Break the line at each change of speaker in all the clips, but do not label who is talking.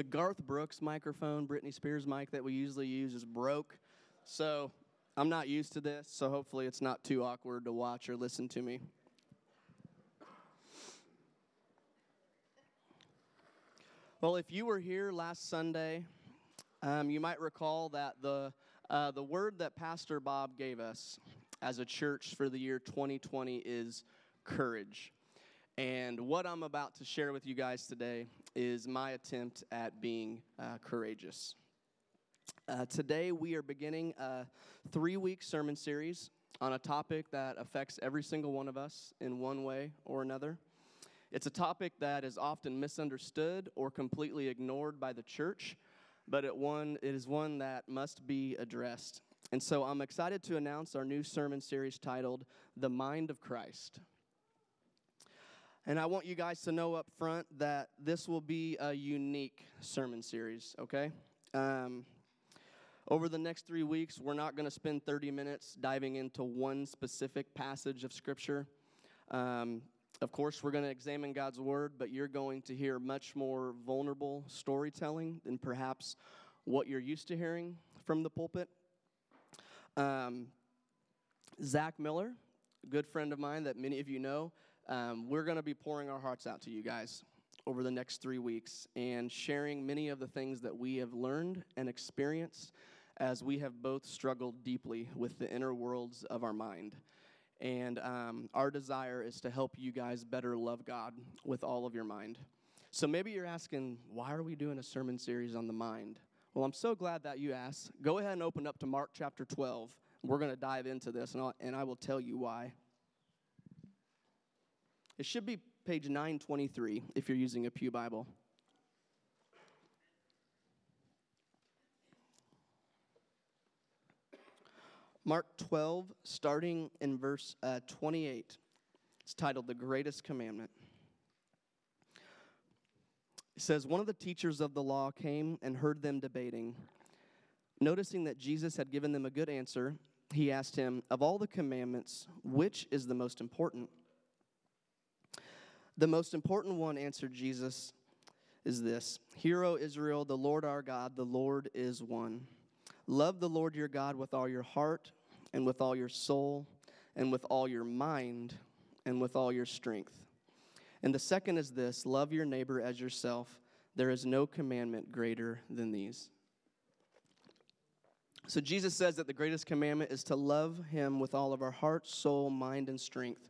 the Garth Brooks microphone, Britney Spears mic that we usually use is broke. So I'm not used to this, so hopefully it's not too awkward to watch or listen to me. Well, if you were here last Sunday, um, you might recall that the, uh, the word that Pastor Bob gave us as a church for the year 2020 is courage. And what I'm about to share with you guys today is my attempt at being uh, courageous. Uh, today, we are beginning a three week sermon series on a topic that affects every single one of us in one way or another. It's a topic that is often misunderstood or completely ignored by the church, but it, one, it is one that must be addressed. And so I'm excited to announce our new sermon series titled The Mind of Christ. And I want you guys to know up front that this will be a unique sermon series, okay? Um, over the next three weeks, we're not going to spend 30 minutes diving into one specific passage of Scripture. Um, of course, we're going to examine God's Word, but you're going to hear much more vulnerable storytelling than perhaps what you're used to hearing from the pulpit. Um, Zach Miller, a good friend of mine that many of you know, um, we're going to be pouring our hearts out to you guys over the next three weeks and sharing many of the things that we have learned and experienced as we have both struggled deeply with the inner worlds of our mind. And um, our desire is to help you guys better love God with all of your mind. So maybe you're asking, why are we doing a sermon series on the mind? Well, I'm so glad that you asked. Go ahead and open up to Mark chapter 12. We're going to dive into this, and, and I will tell you why. It should be page 923 if you're using a Pew Bible. Mark 12, starting in verse uh, 28. It's titled The Greatest Commandment. It says, One of the teachers of the law came and heard them debating. Noticing that Jesus had given them a good answer, he asked him, Of all the commandments, which is the most important? The most important one, answered Jesus, is this Hear, O Israel, the Lord our God, the Lord is one. Love the Lord your God with all your heart, and with all your soul, and with all your mind, and with all your strength. And the second is this love your neighbor as yourself. There is no commandment greater than these. So Jesus says that the greatest commandment is to love him with all of our heart, soul, mind, and strength.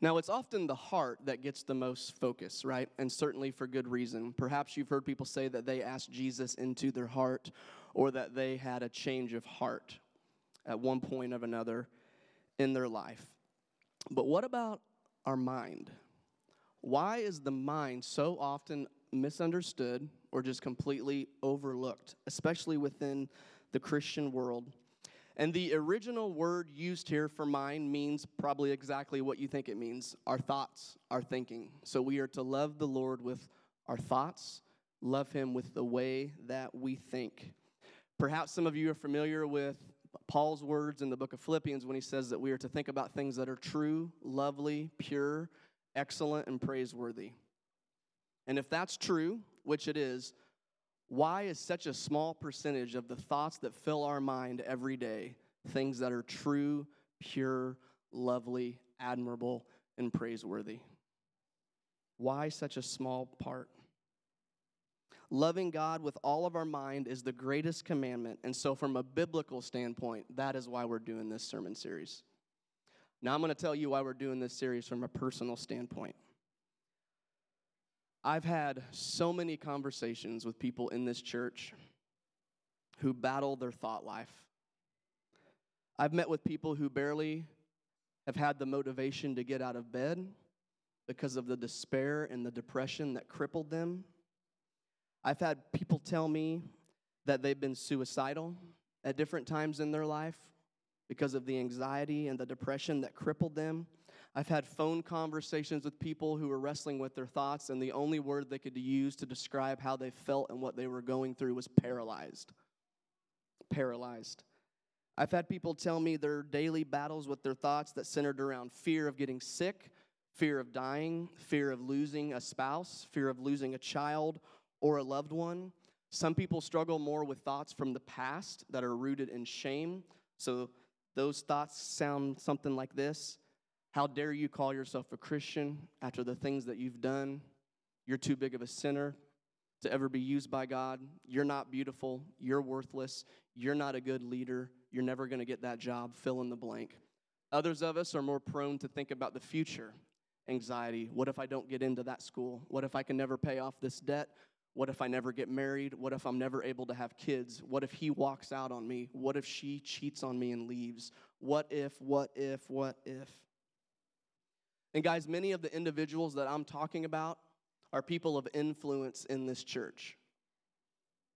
Now, it's often the heart that gets the most focus, right? And certainly for good reason. Perhaps you've heard people say that they asked Jesus into their heart or that they had a change of heart at one point of another in their life. But what about our mind? Why is the mind so often misunderstood or just completely overlooked, especially within the Christian world? And the original word used here for mind means probably exactly what you think it means our thoughts, our thinking. So we are to love the Lord with our thoughts, love Him with the way that we think. Perhaps some of you are familiar with Paul's words in the book of Philippians when he says that we are to think about things that are true, lovely, pure, excellent, and praiseworthy. And if that's true, which it is, why is such a small percentage of the thoughts that fill our mind every day things that are true, pure, lovely, admirable, and praiseworthy? Why such a small part? Loving God with all of our mind is the greatest commandment. And so, from a biblical standpoint, that is why we're doing this sermon series. Now, I'm going to tell you why we're doing this series from a personal standpoint. I've had so many conversations with people in this church who battle their thought life. I've met with people who barely have had the motivation to get out of bed because of the despair and the depression that crippled them. I've had people tell me that they've been suicidal at different times in their life because of the anxiety and the depression that crippled them. I've had phone conversations with people who were wrestling with their thoughts, and the only word they could use to describe how they felt and what they were going through was paralyzed. Paralyzed. I've had people tell me their daily battles with their thoughts that centered around fear of getting sick, fear of dying, fear of losing a spouse, fear of losing a child, or a loved one. Some people struggle more with thoughts from the past that are rooted in shame. So those thoughts sound something like this How dare you call yourself a Christian after the things that you've done? You're too big of a sinner to ever be used by God. You're not beautiful. You're worthless. You're not a good leader. You're never going to get that job. Fill in the blank. Others of us are more prone to think about the future anxiety. What if I don't get into that school? What if I can never pay off this debt? What if I never get married? What if I'm never able to have kids? What if he walks out on me? What if she cheats on me and leaves? What if, what if, what if? And guys, many of the individuals that I'm talking about are people of influence in this church.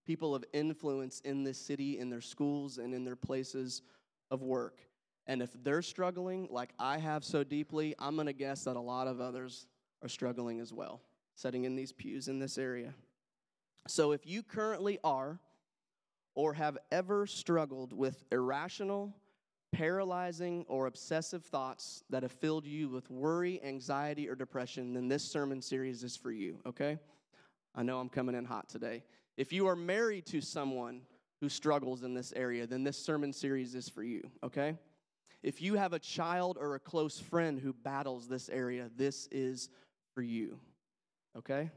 People of influence in this city, in their schools, and in their places of work. And if they're struggling like I have so deeply, I'm going to guess that a lot of others are struggling as well, sitting in these pews in this area. So if you currently are or have ever struggled with irrational, paralyzing, or obsessive thoughts that have filled you with worry, anxiety, or depression, then this sermon series is for you, okay? I know I'm coming in hot today. If you are married to someone who struggles in this area, then this sermon series is for you, okay? If you have a child or a close friend who battles this area, this is for you, okay?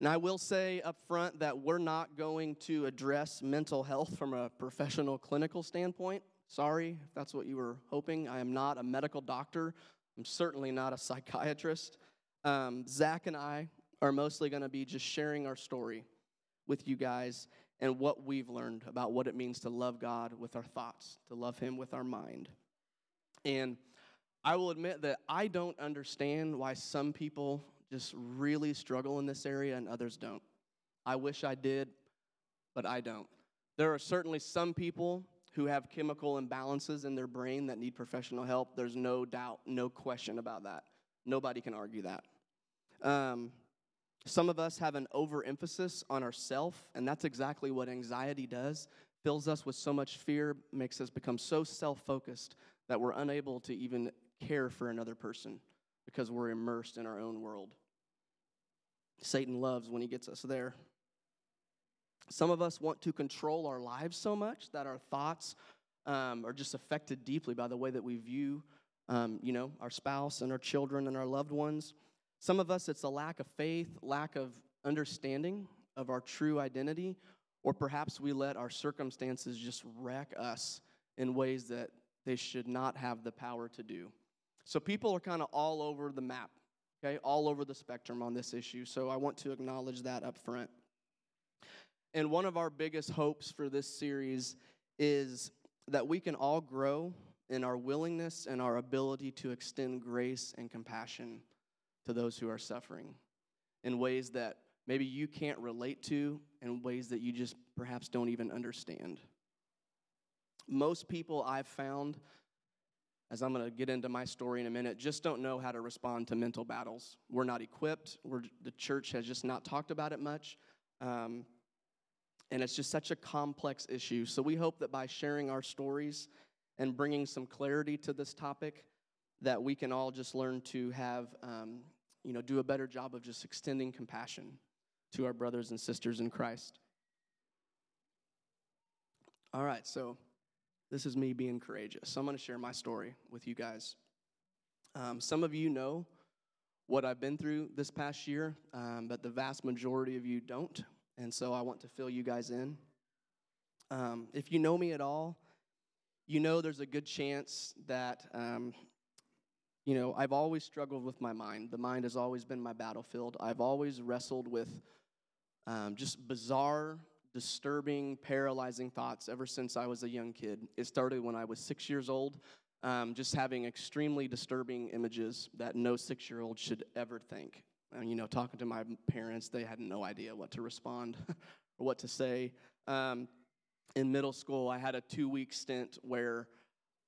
And I will say up front that we're not going to address mental health from a professional clinical standpoint. Sorry if that's what you were hoping. I am not a medical doctor. I'm certainly not a psychiatrist. Um, Zach and I are mostly going to be just sharing our story with you guys and what we've learned about what it means to love God with our thoughts, to love Him with our mind. And I will admit that I don't understand why some people just really struggle in this area and others don't. I wish I did, but I don't. There are certainly some people who have chemical imbalances in their brain that need professional help. There's no doubt, no question about that. Nobody can argue that. Um, some of us have an overemphasis on ourself, and that's exactly what anxiety does. Fills us with so much fear, makes us become so self focused that we're unable to even care for another person because we're immersed in our own world. Satan loves when he gets us there. Some of us want to control our lives so much that our thoughts um, are just affected deeply by the way that we view, um, you know, our spouse and our children and our loved ones. Some of us, it's a lack of faith, lack of understanding of our true identity, or perhaps we let our circumstances just wreck us in ways that they should not have the power to do. So people are kind of all over the map, okay, all over the spectrum on this issue. So I want to acknowledge that up front. And one of our biggest hopes for this series is that we can all grow in our willingness and our ability to extend grace and compassion to those who are suffering in ways that maybe you can't relate to, in ways that you just perhaps don't even understand. Most people I've found, as I'm going to get into my story in a minute, just don't know how to respond to mental battles. We're not equipped, We're, the church has just not talked about it much. Um, and it's just such a complex issue. So we hope that by sharing our stories and bringing some clarity to this topic, that we can all just learn to have um, you know, do a better job of just extending compassion to our brothers and sisters in Christ. All right, so this is me being courageous. So I'm going to share my story with you guys. Um, some of you know what I've been through this past year, um, but the vast majority of you don't. And so I want to fill you guys in. Um, if you know me at all, you know there's a good chance that um, you know, I've always struggled with my mind. The mind has always been my battlefield. I've always wrestled with um, just bizarre, disturbing, paralyzing thoughts ever since I was a young kid. It started when I was six years old, um, just having extremely disturbing images that no six year old should ever think. And, you know, talking to my parents, they had no idea what to respond or what to say. Um, in middle school, I had a two week stint where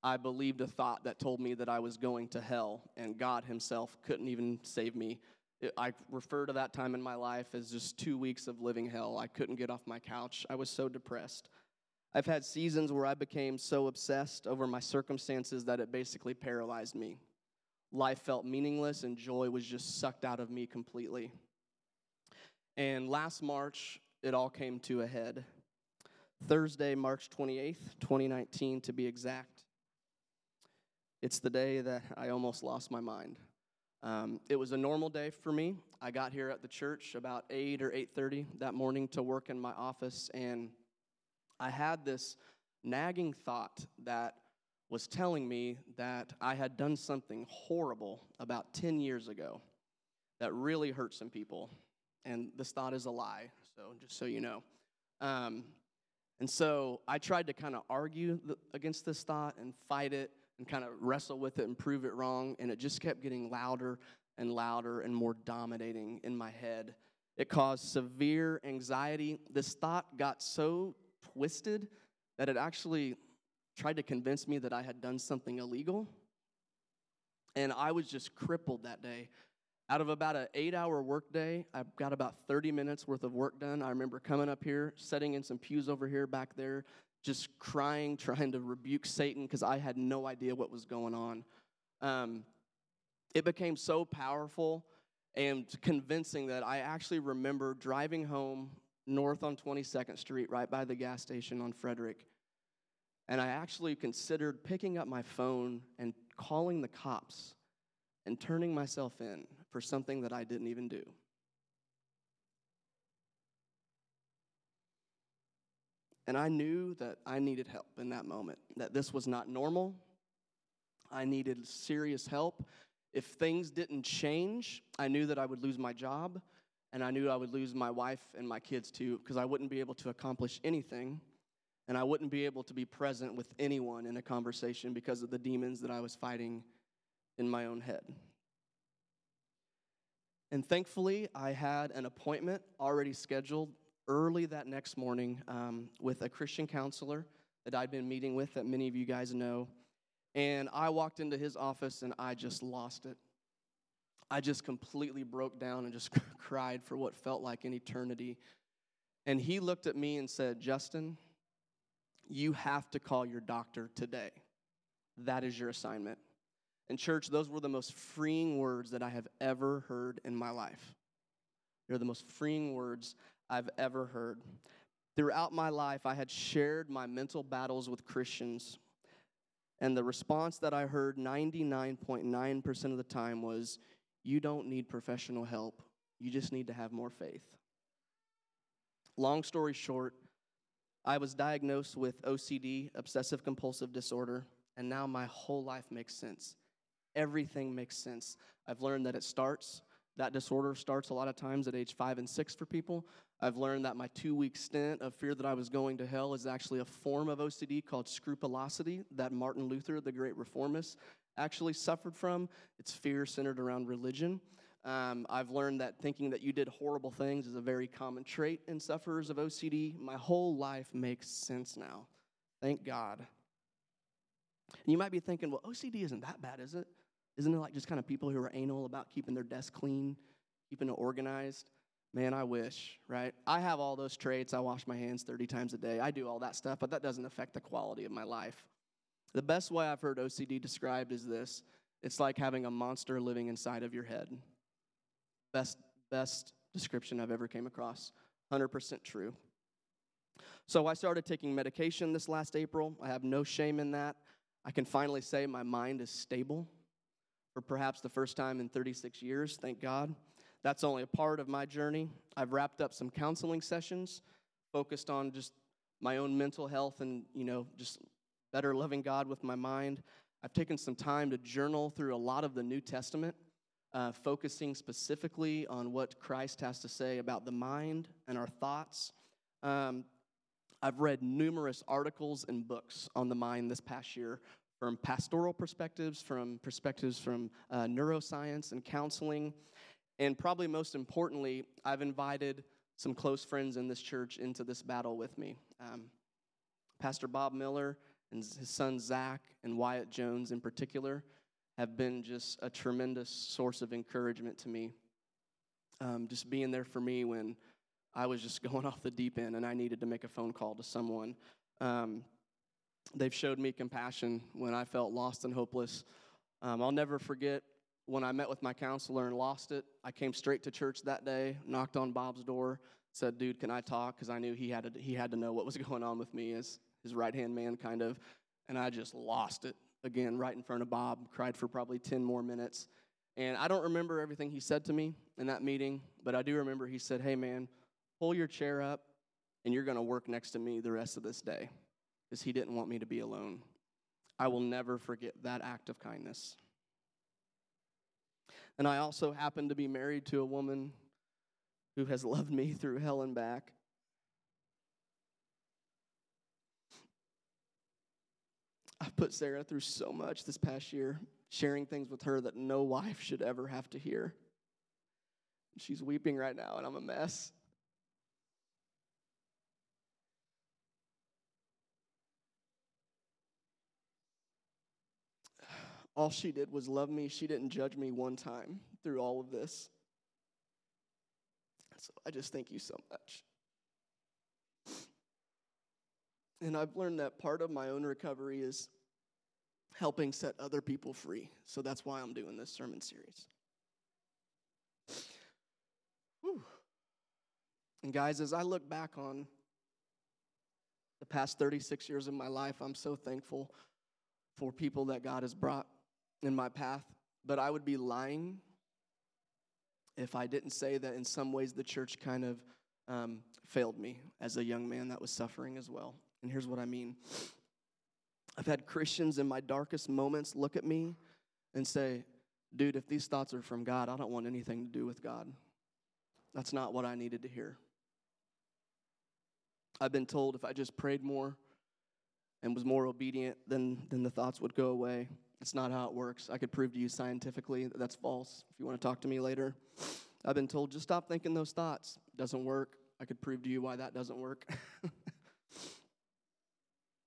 I believed a thought that told me that I was going to hell and God Himself couldn't even save me. I refer to that time in my life as just two weeks of living hell. I couldn't get off my couch. I was so depressed. I've had seasons where I became so obsessed over my circumstances that it basically paralyzed me. Life felt meaningless and joy was just sucked out of me completely. And last March, it all came to a head. Thursday, March 28th, 2019, to be exact. It's the day that I almost lost my mind. Um, it was a normal day for me. I got here at the church about 8 or 8:30 that morning to work in my office and I had this nagging thought that was telling me that I had done something horrible about 10 years ago that really hurt some people. And this thought is a lie, so just so you know. Um, and so I tried to kind of argue against this thought and fight it and kind of wrestle with it and prove it wrong. And it just kept getting louder and louder and more dominating in my head. It caused severe anxiety. This thought got so twisted that it actually tried to convince me that I had done something illegal. And I was just crippled that day. Out of about an eight hour workday, I got about 30 minutes worth of work done. I remember coming up here, setting in some pews over here, back there, just crying, trying to rebuke Satan because I had no idea what was going on. Um, it became so powerful and convincing that I actually remember driving home north on 22nd Street, right by the gas station on Frederick. And I actually considered picking up my phone and calling the cops and turning myself in for something that I didn't even do. And I knew that I needed help in that moment, that this was not normal. I needed serious help. If things didn't change, I knew that I would lose my job, and I knew I would lose my wife and my kids too, because I wouldn't be able to accomplish anything, and I wouldn't be able to be present with anyone in a conversation because of the demons that I was fighting in my own head. And thankfully, I had an appointment already scheduled early that next morning um, with a Christian counselor that I'd been meeting with, that many of you guys know. And I walked into his office and I just lost it. I just completely broke down and just cried for what felt like an eternity. And he looked at me and said, Justin, you have to call your doctor today. That is your assignment. And, church, those were the most freeing words that I have ever heard in my life. They're the most freeing words I've ever heard. Throughout my life, I had shared my mental battles with Christians, and the response that I heard 99.9% of the time was, You don't need professional help, you just need to have more faith. Long story short, I was diagnosed with OCD, obsessive compulsive disorder, and now my whole life makes sense everything makes sense. I've learned that it starts, that disorder starts a lot of times at age five and six for people. I've learned that my two week stint of fear that I was going to hell is actually a form of OCD called scrupulosity that Martin Luther, the great reformist, actually suffered from. It's fear centered around religion. Um, I've learned that thinking that you did horrible things is a very common trait in sufferers of OCD. My whole life makes sense now. Thank God. And you might be thinking, well, OCD isn't that bad, is it? Isn't it like just kind of people who are anal about keeping their desk clean, keeping it organized? Man, I wish, right? I have all those traits. I wash my hands 30 times a day. I do all that stuff, but that doesn't affect the quality of my life. The best way I've heard OCD described is this it's like having a monster living inside of your head. Best, best description I've ever came across. 100% true. So I started taking medication this last April. I have no shame in that. I can finally say my mind is stable for perhaps the first time in 36 years, thank God. That's only a part of my journey. I've wrapped up some counseling sessions focused on just my own mental health and, you know, just better loving God with my mind. I've taken some time to journal through a lot of the New Testament, uh, focusing specifically on what Christ has to say about the mind and our thoughts. Um, I've read numerous articles and books on the mind this past year from pastoral perspectives, from perspectives from uh, neuroscience and counseling. And probably most importantly, I've invited some close friends in this church into this battle with me. Um, Pastor Bob Miller and his son Zach and Wyatt Jones, in particular, have been just a tremendous source of encouragement to me. Um, just being there for me when I was just going off the deep end and I needed to make a phone call to someone. Um, They've showed me compassion when I felt lost and hopeless. Um, I'll never forget when I met with my counselor and lost it, I came straight to church that day, knocked on Bob's door, said, "Dude, can I talk?" Because I knew he had to, he had to know what was going on with me as his right hand man, kind of. And I just lost it again, right in front of Bob. Cried for probably ten more minutes, and I don't remember everything he said to me in that meeting, but I do remember he said, "Hey, man, pull your chair up, and you're going to work next to me the rest of this day," because he didn't want me to be alone. I will never forget that act of kindness. And I also happen to be married to a woman who has loved me through hell and back. I've put Sarah through so much this past year, sharing things with her that no wife should ever have to hear. She's weeping right now, and I'm a mess. All she did was love me. She didn't judge me one time through all of this. So I just thank you so much. And I've learned that part of my own recovery is helping set other people free. So that's why I'm doing this sermon series. Whew. And guys, as I look back on the past 36 years of my life, I'm so thankful for people that God has brought in my path, but I would be lying if I didn't say that in some ways the church kind of um, failed me as a young man that was suffering as well. And here's what I mean I've had Christians in my darkest moments look at me and say, dude, if these thoughts are from God, I don't want anything to do with God. That's not what I needed to hear. I've been told if I just prayed more and was more obedient, then, then the thoughts would go away. It's not how it works. I could prove to you scientifically that that's false if you want to talk to me later. I've been told just stop thinking those thoughts. Doesn't work. I could prove to you why that doesn't work.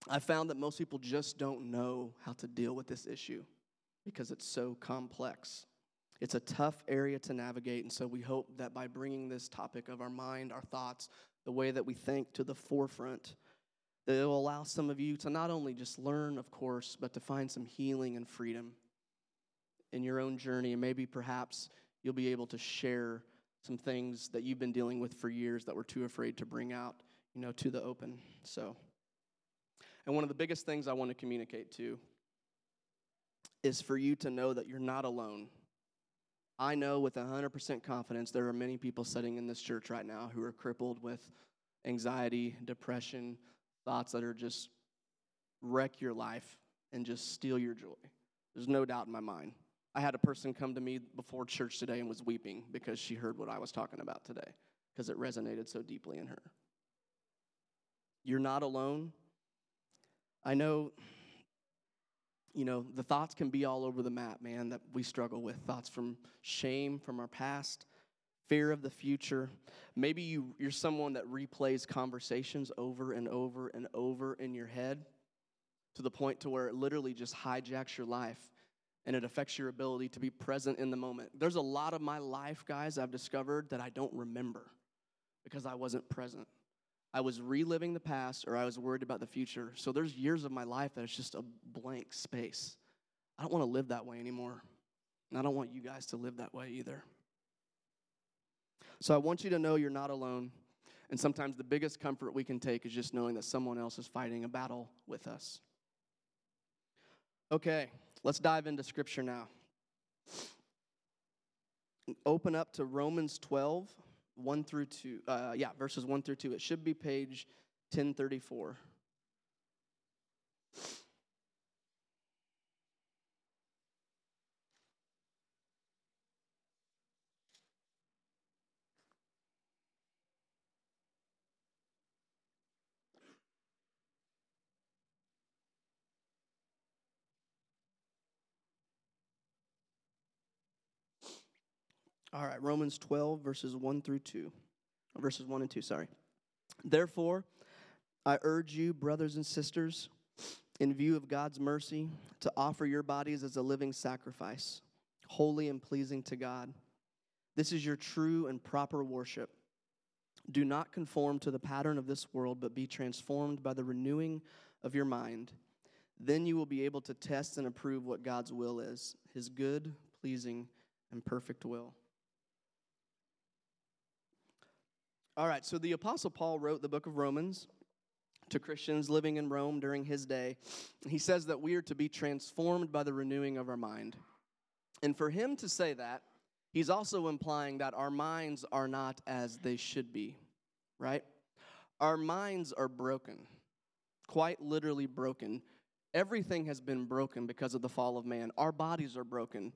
I found that most people just don't know how to deal with this issue because it's so complex. It's a tough area to navigate, and so we hope that by bringing this topic of our mind, our thoughts, the way that we think to the forefront, it will allow some of you to not only just learn, of course, but to find some healing and freedom in your own journey. And maybe perhaps you'll be able to share some things that you've been dealing with for years that we're too afraid to bring out, you know, to the open. So, and one of the biggest things I want to communicate to is for you to know that you're not alone. I know with 100% confidence there are many people sitting in this church right now who are crippled with anxiety, depression, thoughts that are just wreck your life and just steal your joy. There's no doubt in my mind. I had a person come to me before church today and was weeping because she heard what I was talking about today because it resonated so deeply in her. You're not alone. I know, you know, the thoughts can be all over the map, man, that we struggle with. Thoughts from shame, from our past, fear of the future. Maybe you, you're someone that replays conversations over and over and over in your head to the point to where it literally just hijacks your life and it affects your ability to be present in the moment. There's a lot of my life, guys, I've discovered that I don't remember because I wasn't present. I was reliving the past or I was worried about the future. So there's years of my life that it's just a blank space. I don't want to live that way anymore. And I don't want you guys to live that way either. So I want you to know you're not alone. And sometimes the biggest comfort we can take is just knowing that someone else is fighting a battle with us. Okay, let's dive into scripture now. Open up to Romans 12, 1 through 2. Uh, yeah, verses 1 through 2. It should be page 1034. All right, Romans 12, verses 1 through 2. Verses 1 and 2, sorry. Therefore, I urge you, brothers and sisters, in view of God's mercy, to offer your bodies as a living sacrifice, holy and pleasing to God. This is your true and proper worship. Do not conform to the pattern of this world, but be transformed by the renewing of your mind. Then you will be able to test and approve what God's will is, his good, pleasing, and perfect will. All right, so the Apostle Paul wrote the book of Romans to Christians living in Rome during his day. He says that we are to be transformed by the renewing of our mind. And for him to say that, he's also implying that our minds are not as they should be, right? Our minds are broken, quite literally broken. Everything has been broken because of the fall of man. Our bodies are broken.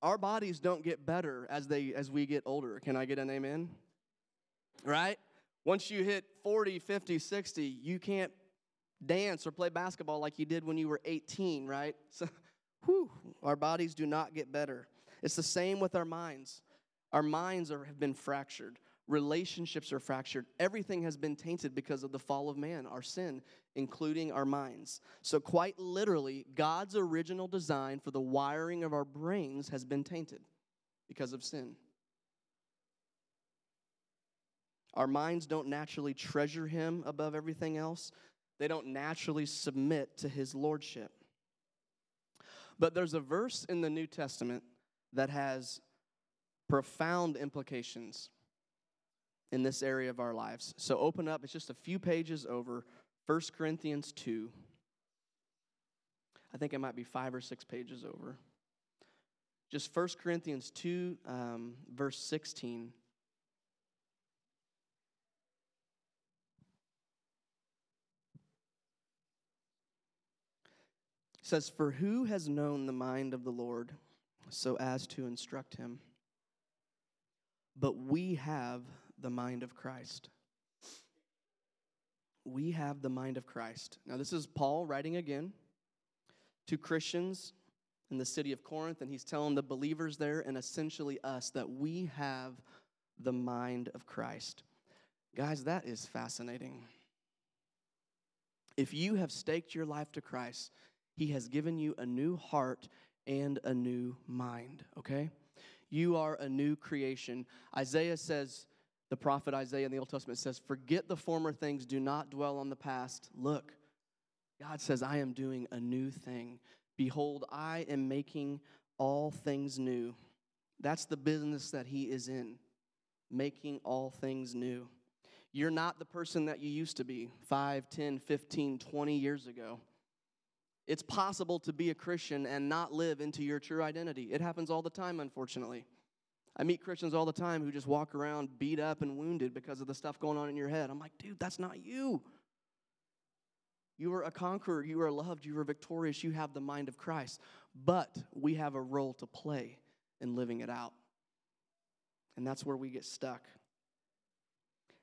Our bodies don't get better as they as we get older. Can I get an amen? Right? Once you hit 40, 50, 60, you can't dance or play basketball like you did when you were 18, right? So, whew, our bodies do not get better. It's the same with our minds. Our minds are, have been fractured. Relationships are fractured. Everything has been tainted because of the fall of man, our sin, including our minds. So, quite literally, God's original design for the wiring of our brains has been tainted because of sin. Our minds don't naturally treasure him above everything else, they don't naturally submit to his lordship. But there's a verse in the New Testament that has profound implications in this area of our lives. So open up, it's just a few pages over 1 Corinthians 2. I think it might be five or six pages over. Just 1 Corinthians 2, um, verse 16. Says, For who has known the mind of the Lord so as to instruct him? But we have the mind of Christ. We have the mind of Christ. Now, this is Paul writing again to Christians in the city of Corinth, and he's telling the believers there and essentially us that we have the mind of Christ. Guys, that is fascinating. If you have staked your life to Christ, he has given you a new heart and a new mind, okay? You are a new creation. Isaiah says, the prophet Isaiah in the Old Testament says, Forget the former things, do not dwell on the past. Look, God says, I am doing a new thing. Behold, I am making all things new. That's the business that He is in, making all things new. You're not the person that you used to be 5, 10, 15, 20 years ago. It's possible to be a Christian and not live into your true identity. It happens all the time, unfortunately. I meet Christians all the time who just walk around beat up and wounded because of the stuff going on in your head. I'm like, dude, that's not you. You are a conqueror. You are loved. You are victorious. You have the mind of Christ. But we have a role to play in living it out. And that's where we get stuck.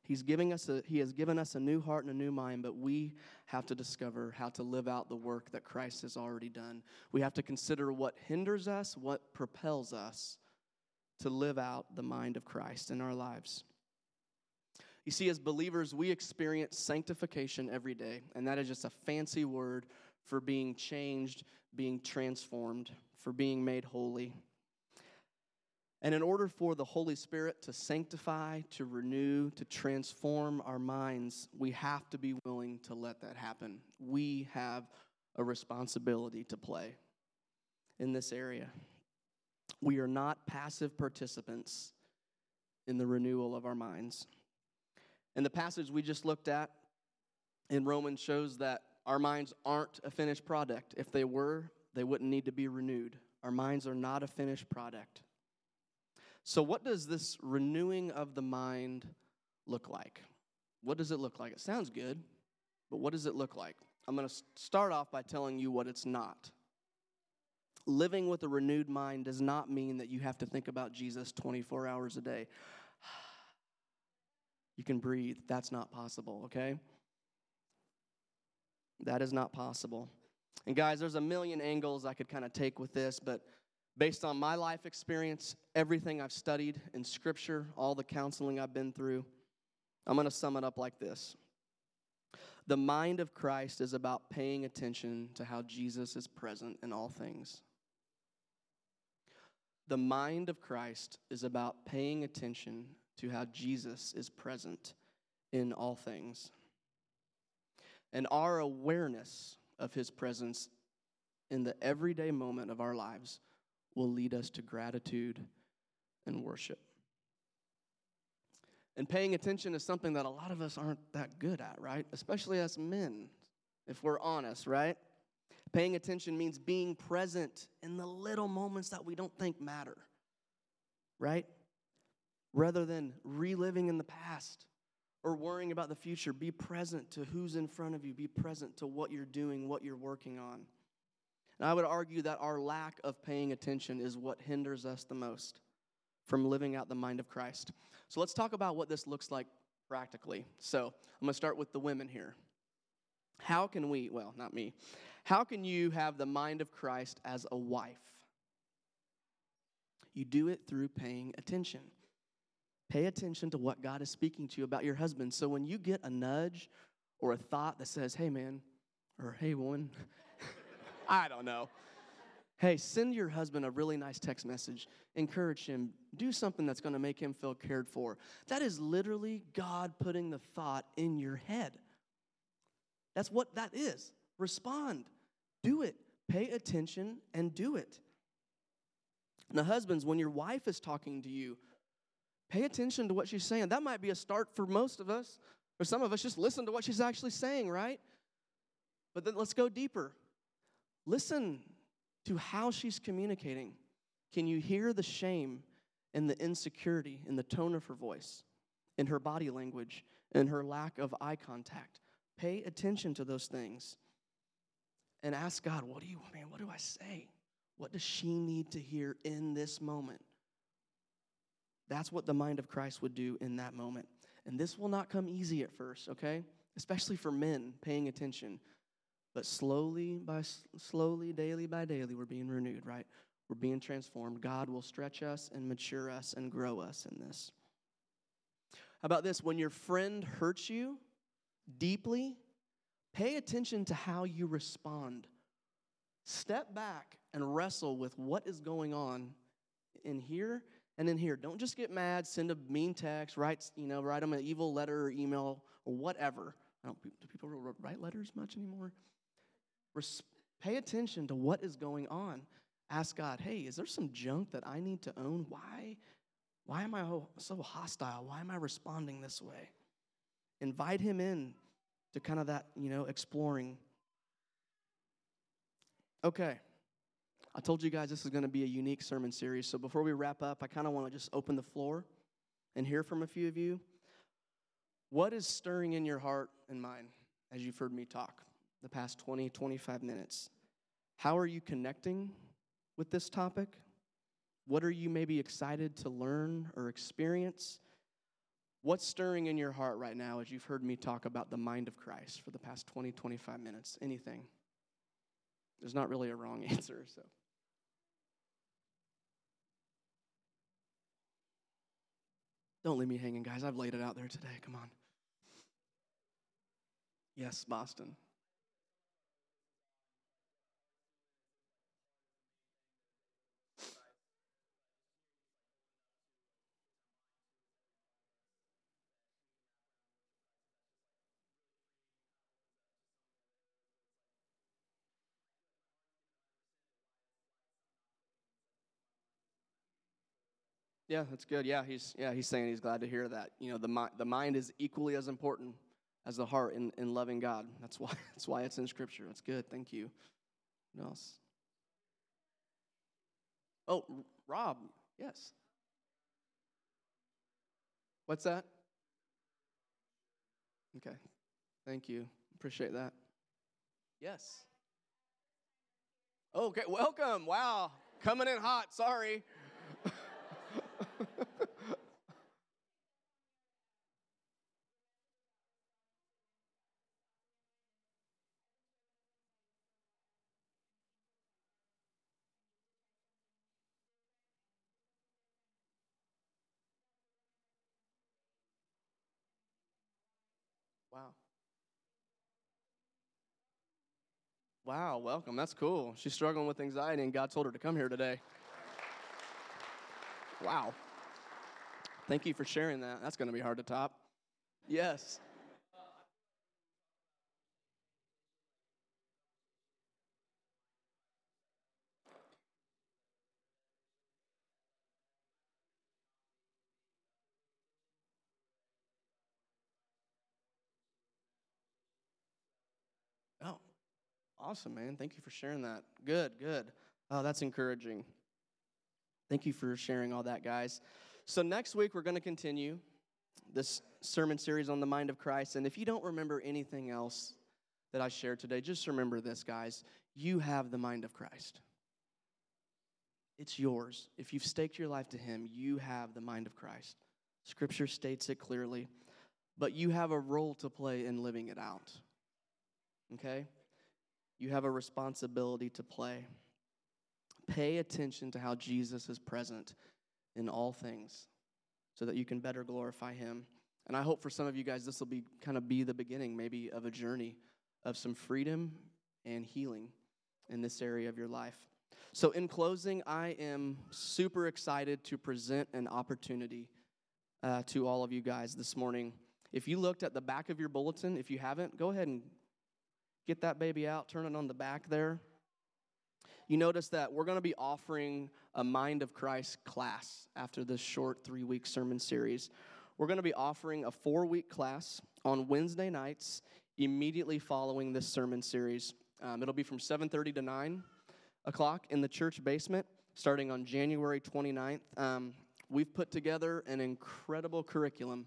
He's giving us a, he has given us a new heart and a new mind, but we have to discover how to live out the work that Christ has already done. We have to consider what hinders us, what propels us to live out the mind of Christ in our lives. You see, as believers, we experience sanctification every day, and that is just a fancy word for being changed, being transformed, for being made holy. And in order for the Holy Spirit to sanctify, to renew, to transform our minds, we have to be willing to let that happen. We have a responsibility to play in this area. We are not passive participants in the renewal of our minds. And the passage we just looked at in Romans shows that our minds aren't a finished product. If they were, they wouldn't need to be renewed. Our minds are not a finished product. So, what does this renewing of the mind look like? What does it look like? It sounds good, but what does it look like? I'm going to start off by telling you what it's not. Living with a renewed mind does not mean that you have to think about Jesus 24 hours a day. You can breathe. That's not possible, okay? That is not possible. And guys, there's a million angles I could kind of take with this, but Based on my life experience, everything I've studied in Scripture, all the counseling I've been through, I'm going to sum it up like this The mind of Christ is about paying attention to how Jesus is present in all things. The mind of Christ is about paying attention to how Jesus is present in all things. And our awareness of his presence in the everyday moment of our lives will lead us to gratitude and worship. And paying attention is something that a lot of us aren't that good at, right? Especially as men, if we're honest, right? Paying attention means being present in the little moments that we don't think matter, right? Rather than reliving in the past or worrying about the future, be present to who's in front of you, be present to what you're doing, what you're working on. And I would argue that our lack of paying attention is what hinders us the most from living out the mind of Christ. So let's talk about what this looks like practically. So I'm going to start with the women here. How can we, well, not me, how can you have the mind of Christ as a wife? You do it through paying attention. Pay attention to what God is speaking to you about your husband. So when you get a nudge or a thought that says, hey, man, or hey, woman, I don't know. Hey, send your husband a really nice text message. Encourage him. Do something that's going to make him feel cared for. That is literally God putting the thought in your head. That's what that is. Respond. Do it. Pay attention and do it. Now, husbands, when your wife is talking to you, pay attention to what she's saying. That might be a start for most of us, or some of us just listen to what she's actually saying, right? But then let's go deeper. Listen to how she's communicating. Can you hear the shame and the insecurity in the tone of her voice, in her body language, in her lack of eye contact? Pay attention to those things and ask God, what do you, man, what do I say? What does she need to hear in this moment? That's what the mind of Christ would do in that moment. And this will not come easy at first, okay? Especially for men paying attention. But slowly by slowly, daily by daily, we're being renewed, right? We're being transformed. God will stretch us and mature us and grow us in this. How about this? When your friend hurts you deeply, Pay attention to how you respond. Step back and wrestle with what is going on in here and in here. Don't just get mad, send a mean text, write, you know, write them an evil letter or email or whatever. I don't, do people write letters much anymore? Res- pay attention to what is going on. Ask God, hey, is there some junk that I need to own? Why? Why am I so hostile? Why am I responding this way? Invite him in to kind of that, you know, exploring. Okay. I told you guys this is going to be a unique sermon series. So before we wrap up, I kind of want to just open the floor and hear from a few of you. What is stirring in your heart and mind as you've heard me talk the past 20, 25 minutes? How are you connecting with this topic? What are you maybe excited to learn or experience? What's stirring in your heart right now as you've heard me talk about the mind of Christ for the past 20, 25 minutes? Anything? There's not really a wrong answer, so. Don't leave me hanging, guys. I've laid it out there today. Come on. Yes, Boston. Yeah, that's good. Yeah, he's yeah he's saying he's glad to hear that. You know, the mind the mind is equally as important as the heart in, in loving God. That's why that's why it's in Scripture. That's good. Thank you. What else? Oh, Rob. Yes. What's that? Okay. Thank you. Appreciate that. Yes. Okay, welcome. Wow. Coming in hot. Sorry. Wow. Wow, welcome. That's cool. She's struggling with anxiety, and God told her to come here today. Wow. Thank you for sharing that. That's going to be hard to top. Yes. Awesome, man. Thank you for sharing that. Good, good. Oh, that's encouraging. Thank you for sharing all that, guys. So, next week, we're going to continue this sermon series on the mind of Christ. And if you don't remember anything else that I shared today, just remember this, guys. You have the mind of Christ. It's yours. If you've staked your life to Him, you have the mind of Christ. Scripture states it clearly, but you have a role to play in living it out. Okay? You have a responsibility to play. Pay attention to how Jesus is present in all things so that you can better glorify Him. And I hope for some of you guys, this will be kind of be the beginning, maybe, of a journey of some freedom and healing in this area of your life. So, in closing, I am super excited to present an opportunity uh, to all of you guys this morning. If you looked at the back of your bulletin, if you haven't, go ahead and get that baby out, turn it on the back there. You notice that we're going to be offering a Mind of Christ class after this short three week sermon series. We're going to be offering a four week class on Wednesday nights immediately following this sermon series. Um, it'll be from 7:30 to 9 o'clock in the church basement starting on January 29th. Um, we've put together an incredible curriculum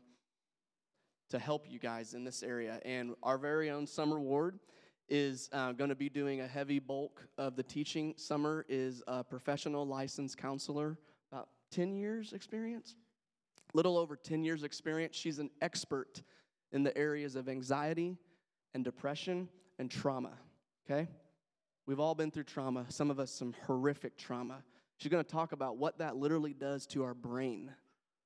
to help you guys in this area. And our very own Summer Ward is uh, going to be doing a heavy bulk of the teaching. Summer is a professional licensed counselor, about 10 years experience, little over 10 years experience. She's an expert in the areas of anxiety and depression and trauma, okay? We've all been through trauma, some of us some horrific trauma. She's going to talk about what that literally does to our brain,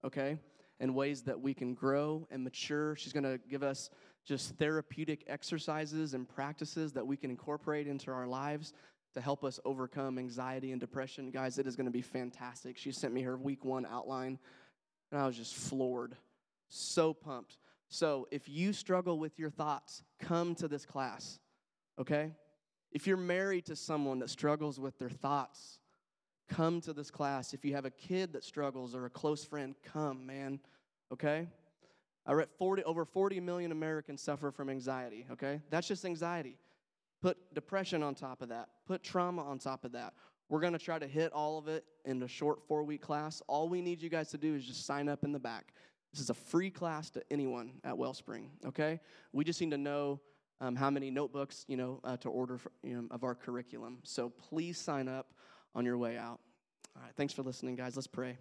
okay? And ways that we can grow and mature. She's going to give us just therapeutic exercises and practices that we can incorporate into our lives to help us overcome anxiety and depression. Guys, it is going to be fantastic. She sent me her week one outline, and I was just floored. So pumped. So, if you struggle with your thoughts, come to this class, okay? If you're married to someone that struggles with their thoughts, come to this class. If you have a kid that struggles or a close friend, come, man. Okay? I read 40 over 40 million Americans suffer from anxiety, okay? That's just anxiety. Put depression on top of that. Put trauma on top of that. We're to try to hit all of it in a short 4-week class. All we need you guys to do is just sign up in the back. This is a free class to anyone at Wellspring, okay? We just need to know um, how many notebooks, you know, uh, to order for, you know, of our curriculum. So please sign up on your way out. All right, thanks for listening, guys. Let's pray.